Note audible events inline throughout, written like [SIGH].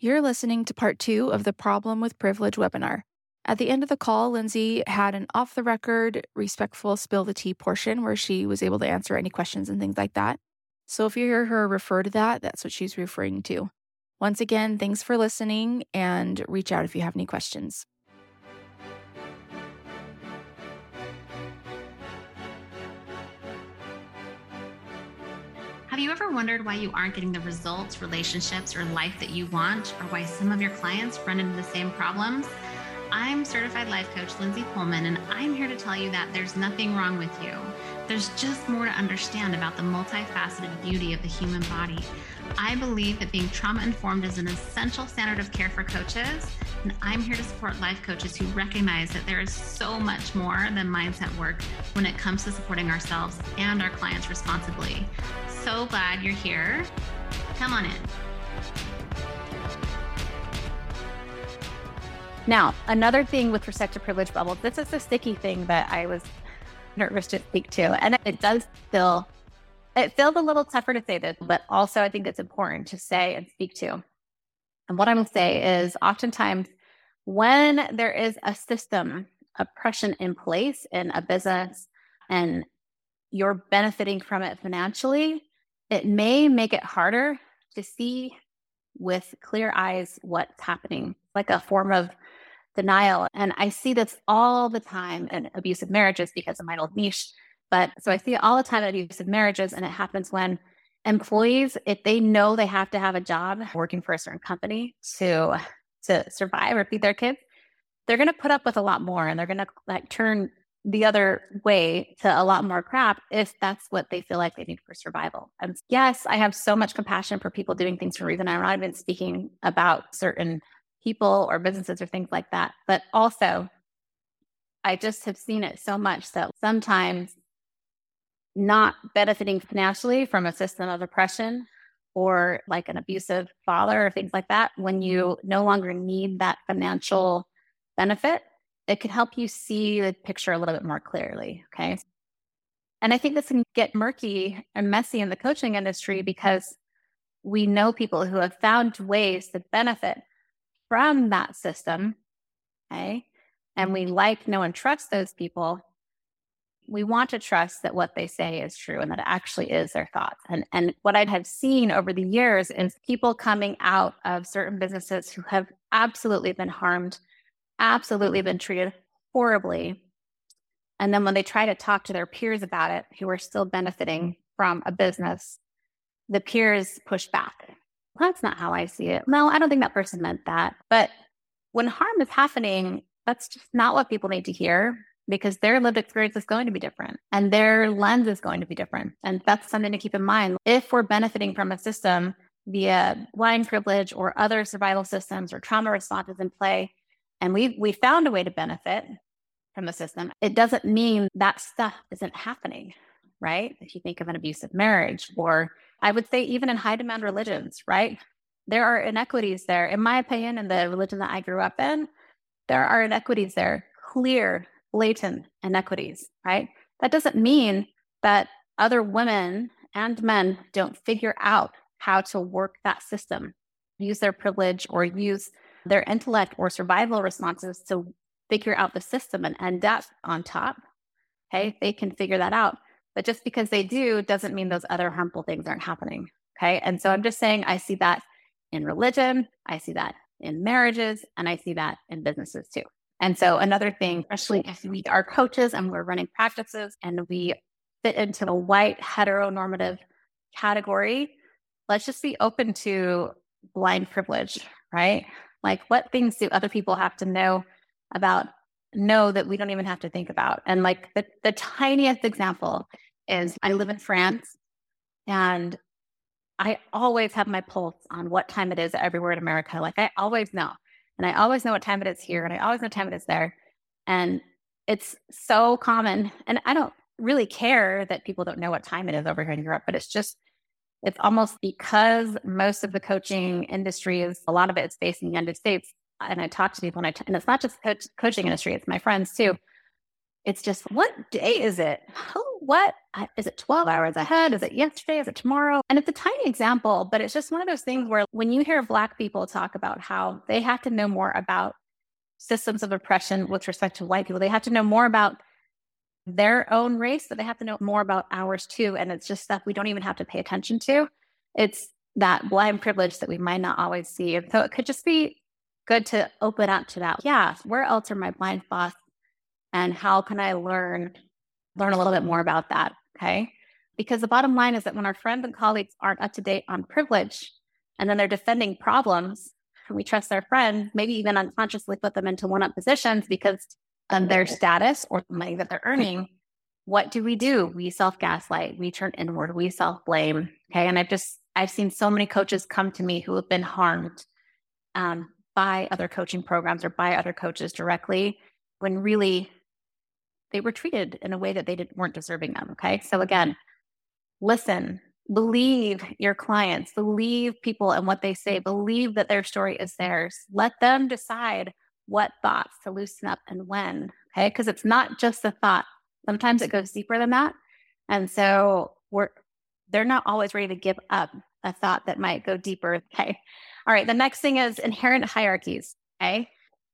You're listening to part two of the Problem with Privilege webinar. At the end of the call, Lindsay had an off the record, respectful spill the tea portion where she was able to answer any questions and things like that. So if you hear her refer to that, that's what she's referring to. Once again, thanks for listening and reach out if you have any questions. Have you ever wondered why you aren't getting the results, relationships, or life that you want, or why some of your clients run into the same problems? I'm certified life coach Lindsay Poelman, and I'm here to tell you that there's nothing wrong with you. There's just more to understand about the multifaceted beauty of the human body. I believe that being trauma informed is an essential standard of care for coaches, and I'm here to support life coaches who recognize that there is so much more than mindset work when it comes to supporting ourselves and our clients responsibly so glad you're here. Come on in. Now, another thing with respect to privilege bubbles, this is a sticky thing that I was nervous to speak to. And it does feel, it feels a little tougher to say this, but also I think it's important to say and speak to. And what I'm going to say is oftentimes when there is a system, oppression in place in a business and you're benefiting from it financially, it may make it harder to see with clear eyes what's happening, like a form of denial. And I see this all the time in abusive marriages because of my old niche. But so I see it all the time in abusive marriages, and it happens when employees, if they know they have to have a job working for a certain company to to survive or feed their kids, they're going to put up with a lot more, and they're going to like turn the other way to a lot more crap if that's what they feel like they need for survival. And yes, I have so much compassion for people doing things for a reason. I'm not even speaking about certain people or businesses or things like that. But also, I just have seen it so much that sometimes not benefiting financially from a system of oppression or like an abusive father or things like that, when mm-hmm. you no longer need that financial benefit, it can help you see the picture a little bit more clearly. Okay. And I think this can get murky and messy in the coaching industry because we know people who have found ways to benefit from that system. Okay. And we like, know, and trust those people. We want to trust that what they say is true and that it actually is their thoughts. And, and what I have seen over the years is people coming out of certain businesses who have absolutely been harmed absolutely been treated horribly. And then when they try to talk to their peers about it, who are still benefiting from a business, the peers push back. That's not how I see it. No, I don't think that person meant that. But when harm is happening, that's just not what people need to hear because their lived experience is going to be different and their lens is going to be different. And that's something to keep in mind. If we're benefiting from a system via blind privilege or other survival systems or trauma responses in play, and we we found a way to benefit from the system, it doesn't mean that stuff isn't happening, right? If you think of an abusive marriage, or I would say even in high demand religions, right? There are inequities there. In my opinion, in the religion that I grew up in, there are inequities there, clear, blatant inequities, right? That doesn't mean that other women and men don't figure out how to work that system, use their privilege or use their intellect or survival responses to figure out the system and end up on top. Okay, they can figure that out. But just because they do doesn't mean those other harmful things aren't happening. Okay. And so I'm just saying I see that in religion, I see that in marriages, and I see that in businesses too. And so another thing, especially if we are coaches and we're running practices and we fit into the white heteronormative category, let's just be open to blind privilege, right? Like, what things do other people have to know about, know that we don't even have to think about? And like the, the tiniest example is I live in France and I always have my pulse on what time it is everywhere in America. Like, I always know. And I always know what time it is here and I always know what time it is there. And it's so common. And I don't really care that people don't know what time it is over here in Europe, but it's just it's almost because most of the coaching industry is a lot of it is based in the United States. And I talk to people, and, I t- and it's not just coach, coaching industry; it's my friends too. It's just, what day is it? Oh, what? Is it 12 hours ahead? Is it yesterday? Is it tomorrow? And it's a tiny example, but it's just one of those things where when you hear Black people talk about how they have to know more about systems of oppression with respect to white people, they have to know more about their own race, but they have to know more about ours too. And it's just stuff we don't even have to pay attention to. It's that blind privilege that we might not always see. And so it could just be good to open up to that. Yeah, where else are my blind spots and how can I learn learn a little bit more about that? Okay. Because the bottom line is that when our friends and colleagues aren't up to date on privilege and then they're defending problems, and we trust their friends, maybe even unconsciously put them into one up positions because their status or the money that they're earning. What do we do? We self gaslight, we turn inward, we self blame. Okay. And I've just, I've seen so many coaches come to me who have been harmed um, by other coaching programs or by other coaches directly when really they were treated in a way that they didn't, weren't deserving them. Okay. So again, listen, believe your clients, believe people and what they say, believe that their story is theirs. Let them decide what thoughts to loosen up and when. Okay. Because it's not just a thought. Sometimes it goes deeper than that. And so we're they're not always ready to give up a thought that might go deeper. [LAUGHS] Okay. All right. The next thing is inherent hierarchies. Okay.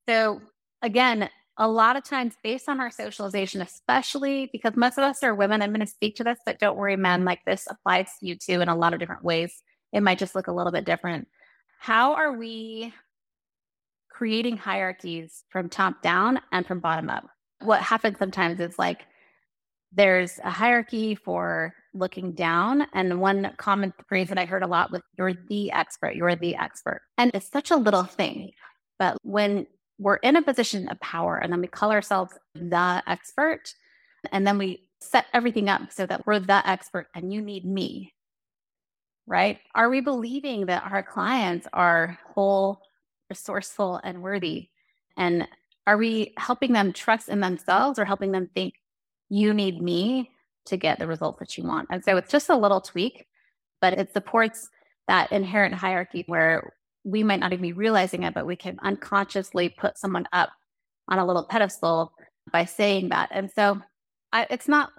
So again, a lot of times based on our socialization, especially because most of us are women, I'm going to speak to this, but don't worry, men, like this applies to you too in a lot of different ways. It might just look a little bit different. How are we creating hierarchies from top down and from bottom up? What happens sometimes is like there's a hierarchy for looking down. And one common phrase that I heard a lot was, you're the expert, you're the expert. And it's such a little thing. But when we're in a position of power and then we call ourselves the expert and then we set everything up so that we're the expert and you need me right are we believing that our clients are whole resourceful and worthy and are we helping them trust in themselves or helping them think you need me to get the results that you want and so it's just a little tweak but it supports that inherent hierarchy where we might not even be realizing it, but we can unconsciously put someone up on a little pedestal by saying that. And so I, it's not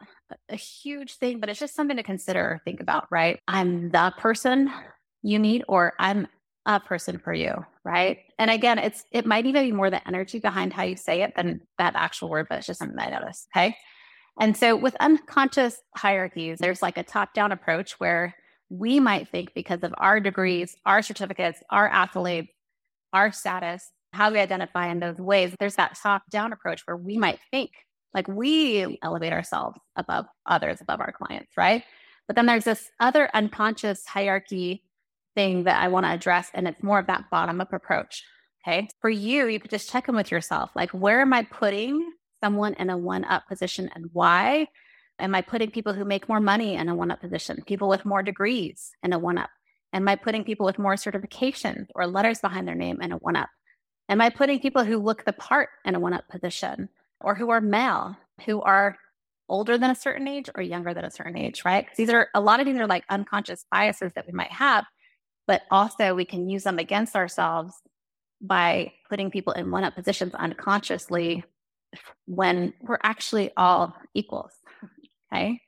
a huge thing, but it's just something to consider or think about, right? I'm the person you need, or I'm a person for you, right? And again, it's it might even be more the energy behind how you say it than that actual word, but it's just something I noticed. Okay. And so with unconscious hierarchies, there's like a top-down approach where we might think because of our degrees, our certificates, our accolades, our status, how we identify in those ways, there's that top down approach where we might think like we elevate ourselves above others, above our clients, right? But then there's this other unconscious hierarchy thing that I want to address, and it's more of that bottom up approach. Okay. For you, you could just check in with yourself like, where am I putting someone in a one up position and why? Am I putting people who make more money in a one up position, people with more degrees in a one up? Am I putting people with more certifications or letters behind their name in a one up? Am I putting people who look the part in a one up position or who are male, who are older than a certain age or younger than a certain age, right? Because these are a lot of these are like unconscious biases that we might have, but also we can use them against ourselves by putting people in one up positions unconsciously when we're actually all equals. Okay.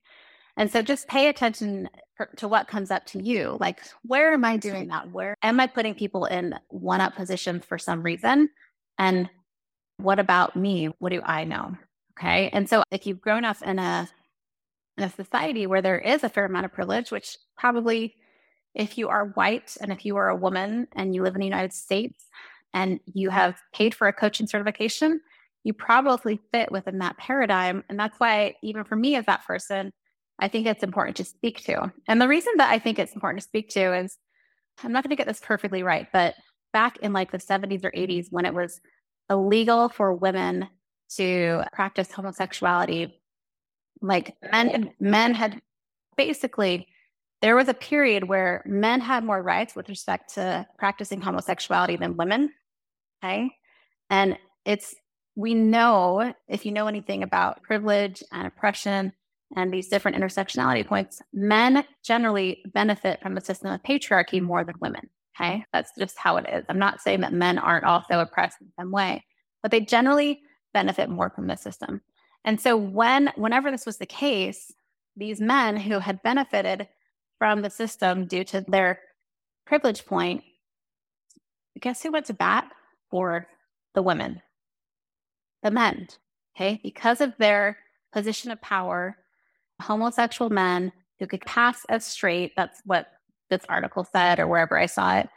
And so just pay attention to what comes up to you. Like, where am I doing that? Where am I putting people in one up positions for some reason? And what about me? What do I know? Okay. And so if you've grown up in a in a society where there is a fair amount of privilege, which probably if you are white and if you are a woman and you live in the United States and you have paid for a coaching certification, you probably fit within that paradigm. And that's why, even for me as that person, I think it's important to speak to. And the reason that I think it's important to speak to is I'm not going to get this perfectly right, but back in like the 70s or 80s, when it was illegal for women to practice homosexuality, like men, men had basically there was a period where men had more rights with respect to practicing homosexuality than women. Okay. And it's we know if you know anything about privilege and oppression and these different intersectionality points, men generally benefit from a system of patriarchy more than women. Okay. That's just how it is. I'm not saying that men aren't also oppressed in some way, but they generally benefit more from the system. And so when whenever this was the case, these men who had benefited from the system due to their privilege point, guess who went to bat for the women? The men. Okay. Because of their position of power, homosexual men who could pass as straight, that's what this article said or wherever I saw it,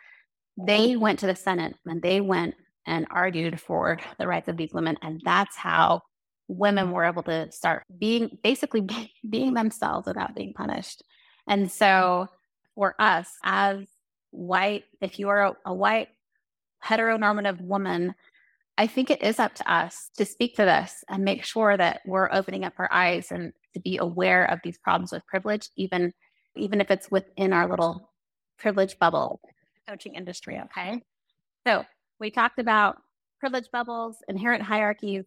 they went to the Senate and they went and argued for the rights of these women. And that's how women were able to start being basically [LAUGHS] being themselves without being punished. And so for us as white, if you are a, a white heteronormative woman, I think it is up to us to speak to this and make sure that we're opening up our eyes and to be aware of these problems with privilege, even even if it's within our little privilege bubble coaching industry. Okay. So we talked about privilege bubbles, inherent hierarchies.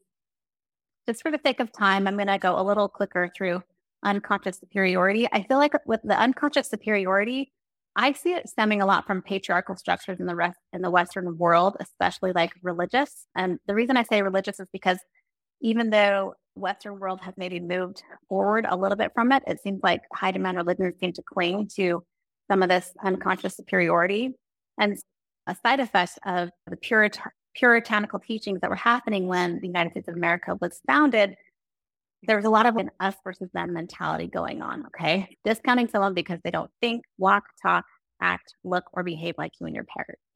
Just for the sake of time, I'm going to go a little quicker through unconscious superiority. I feel like with the unconscious superiority, I see it stemming a lot from patriarchal structures in the rest in the Western world, especially like religious. And the reason I say religious is because even though Western world has maybe moved forward a little bit from it, it seems like high demand religions seem to cling to some of this unconscious superiority. And a side effect of the Purit- puritanical teachings that were happening when the United States of America was founded there was a lot of an us versus them mentality going on. Okay. Discounting someone because they don't think, walk, talk, act, look, or behave like you and your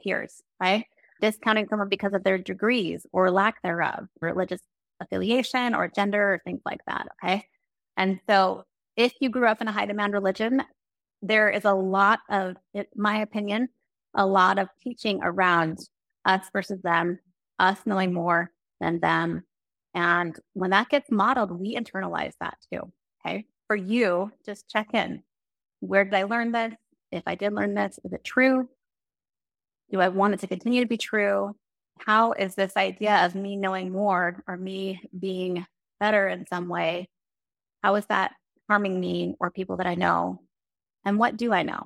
peers. Right. Discounting someone because of their degrees or lack thereof, religious affiliation or gender or things like that. Okay. And so if you grew up in a high demand religion, there is a lot of, in my opinion, a lot of teaching around us versus them, us knowing more than them, and when that gets modeled, we internalize that too. Okay. For you, just check in. Where did I learn this? If I did learn this, is it true? Do I want it to continue to be true? How is this idea of me knowing more or me being better in some way? How is that harming me or people that I know? And what do I know?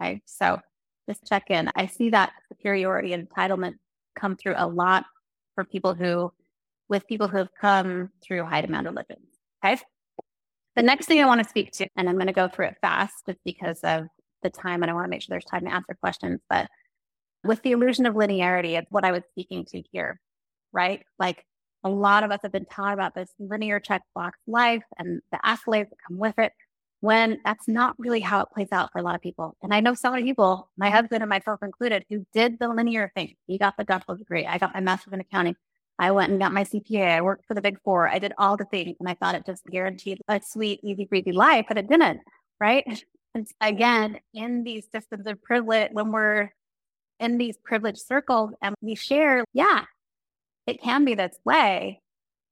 Okay. So just check in. I see that superiority and entitlement come through a lot for people who with people who have come through high demand religions. Okay. The next thing I want to speak to, and I'm going to go through it fast just because of the time and I want to make sure there's time to answer questions. But with the illusion of linearity, it's what I was speaking to here, right? Like a lot of us have been taught about this linear check checkbox life and the accolades that come with it, when that's not really how it plays out for a lot of people. And I know so many people, my husband and myself included, who did the linear thing. He got the dental degree. I got my master's in accounting. I went and got my CPA. I worked for the big four. I did all the things and I thought it just guaranteed a sweet, easy breezy life, but it didn't. Right. And again, in these systems of privilege, when we're in these privileged circles and we share, yeah, it can be this way.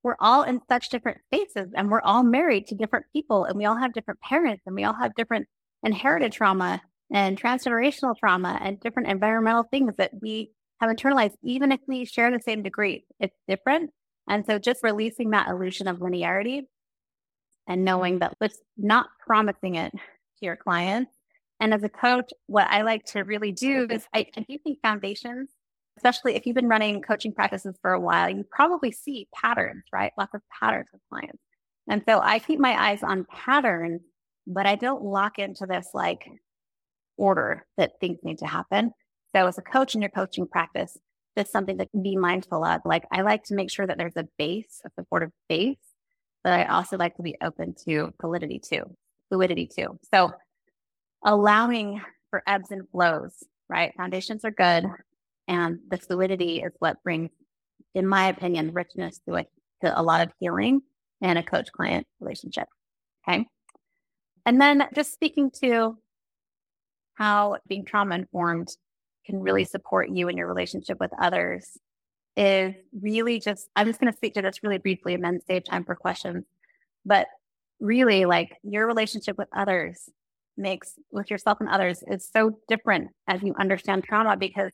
We're all in such different spaces and we're all married to different people and we all have different parents and we all have different inherited trauma and transgenerational trauma and different environmental things that we have internalized, even if we share the same degree, it's different. And so just releasing that illusion of linearity and knowing that it's not promising it to your clients. And as a coach, what I like to really do is I, I do think foundations, especially if you've been running coaching practices for a while, you probably see patterns, right? Lots of patterns with clients. And so I keep my eyes on patterns, but I don't lock into this like order that things need to happen. So as a coach in your coaching practice, that's something that can be mindful of. Like I like to make sure that there's a base, a supportive base, but I also like to be open to validity too, fluidity too. So allowing for ebbs and flows, right? Foundations are good. And the fluidity is what brings, in my opinion, richness to it, to a lot of healing and a coach client relationship. Okay. And then just speaking to how being trauma informed can really support you in your relationship with others is really just, I'm just going to speak to this really briefly and then save time for questions. But really, like your relationship with others makes with yourself and others is so different as you understand trauma because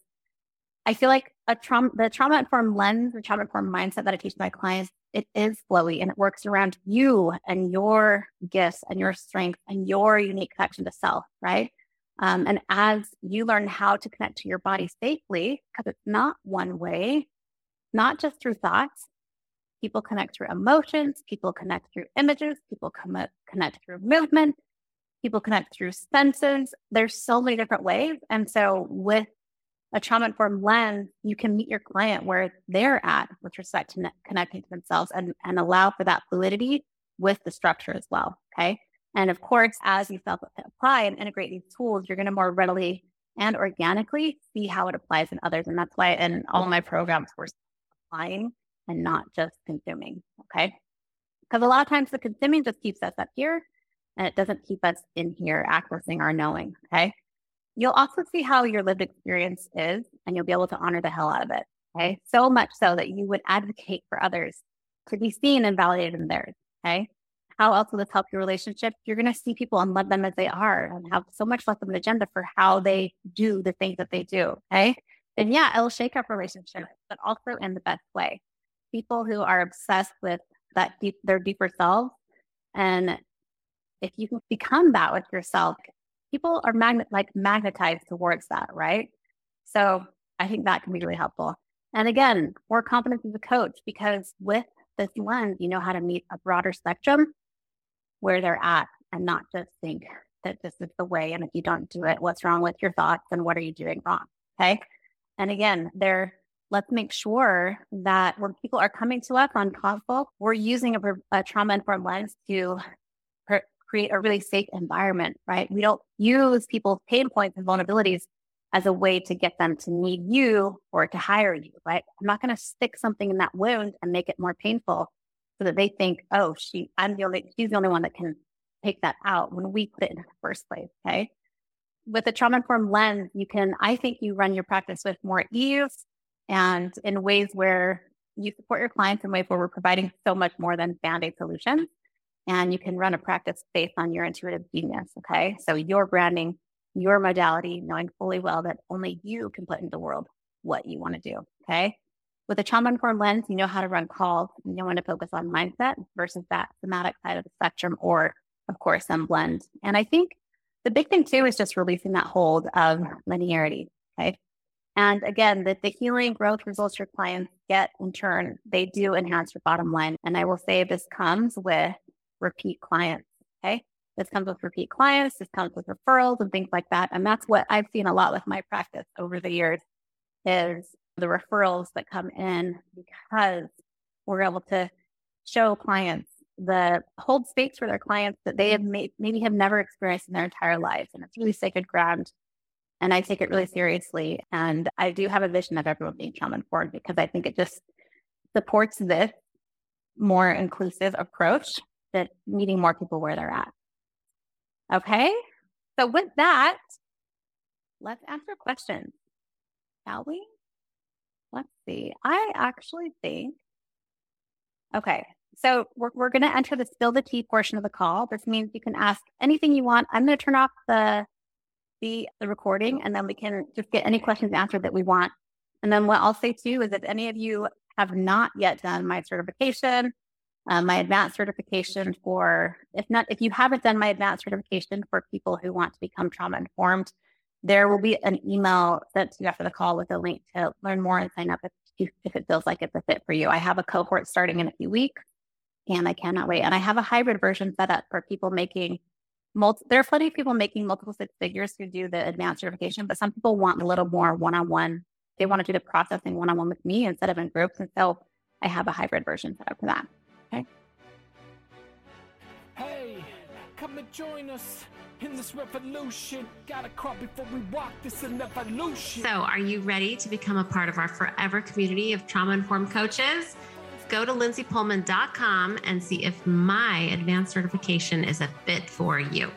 I feel like a trauma, the trauma informed lens, the trauma informed mindset that I teach my clients, it is flowy and it works around you and your gifts and your strength and your unique connection to self, right? Um, and as you learn how to connect to your body safely, because it's not one way, not just through thoughts, People connect through emotions, people connect through images, people com- connect through movement, people connect through senses. There's so many different ways. And so with a trauma informed lens, you can meet your client where they're at with respect to ne- connecting to themselves and, and allow for that fluidity with the structure as well. Okay. And of course, as you apply and integrate these tools, you're going to more readily and organically see how it applies in others. And that's why in all my programs, we're applying and not just consuming. Okay. Because a lot of times the consuming just keeps us up here and it doesn't keep us in here accessing our knowing. Okay. You'll also see how your lived experience is and you'll be able to honor the hell out of it. Okay. So much so that you would advocate for others to be seen and validated in theirs. Okay. How else will this help your relationship? You're going to see people and love them as they are and have so much less of an agenda for how they do the things that they do. Okay. And yeah, it'll shake up relationships, but also in the best way. People who are obsessed with that deep, their deeper selves. And if you can become that with yourself, people are magnet like magnetized towards that, right? So I think that can be really helpful. And again, more confidence as a coach because with this lens, you know how to meet a broader spectrum where they're at and not just think that this is the way. And if you don't do it, what's wrong with your thoughts and what are you doing wrong? Okay. And again, there, let's make sure that when people are coming to us on consult, we're using a, a trauma informed lens to create a really safe environment, right? We don't use people's pain points and vulnerabilities as a way to get them to need you or to hire you, right? I'm not going to stick something in that wound and make it more painful so that they think, oh, she, I'm the only, she's the only one that can take that out when we put it in the first place. Okay. With a trauma informed lens, you can, I think you run your practice with more ease and in ways where you support your clients in ways where we're providing so much more than band aid solutions. And you can run a practice based on your intuitive genius. Okay. So your branding, your modality, knowing fully well that only you can put into the world what you want to do. Okay. With a trauma informed lens, you know how to run calls. You know when to focus on mindset versus that somatic side of the spectrum, or of course, some blend. And I think the big thing too is just releasing that hold of linearity. Okay. And again, that the healing growth results your clients get in turn, they do enhance your bottom line. And I will say this comes with repeat clients. Okay. This comes with repeat clients. This comes with referrals and things like that. And that's what I've seen a lot with my practice over the years is the referrals that come in because we're able to show clients the hold space for their clients that they have mm-hmm. may, maybe have never experienced in their entire lives. And it's really sacred ground. And I take it really seriously. And I do have a vision of everyone being trauma informed because I think it just supports this more inclusive approach that meeting more people where they're at. Okay. So with that, let's answer questions, shall we? Let's see. I actually think, okay. So we're, we're going to enter the spill the tea portion of the call. This means you can ask anything you want. I'm going to turn off the, the, the recording and then we can just get any questions answered that we want. And then what I'll say too is if any of you have not yet done my certification, um, my advanced certification for, if not, if you haven't done my advanced certification for people who want to become trauma informed, there will be an email sent to you after the call with a link to learn more and sign up if, if it feels like it's a fit for you. I have a cohort starting in a few weeks and I cannot wait. And I have a hybrid version set up for people making multi, there are plenty of people making multiple six figures who do the advanced certification, but some people want a little more one-on-one. They want to do the processing one-on-one with me instead of in groups. And so I have a hybrid version set up for that. Okay. Hey, come and join us in this revolution. Gotta crawl before we walk this an evolution. So, are you ready to become a part of our forever community of trauma informed coaches? Go to lindsaypoelman.com and see if my advanced certification is a fit for you.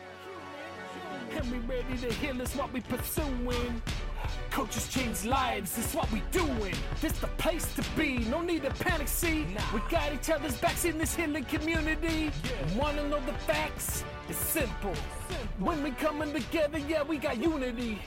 Coaches change lives, it's what we doing. This the place to be, no need to panic, see. We got each other's backs in this healing community. Wanna know the facts? It's simple. When we coming together, yeah, we got unity.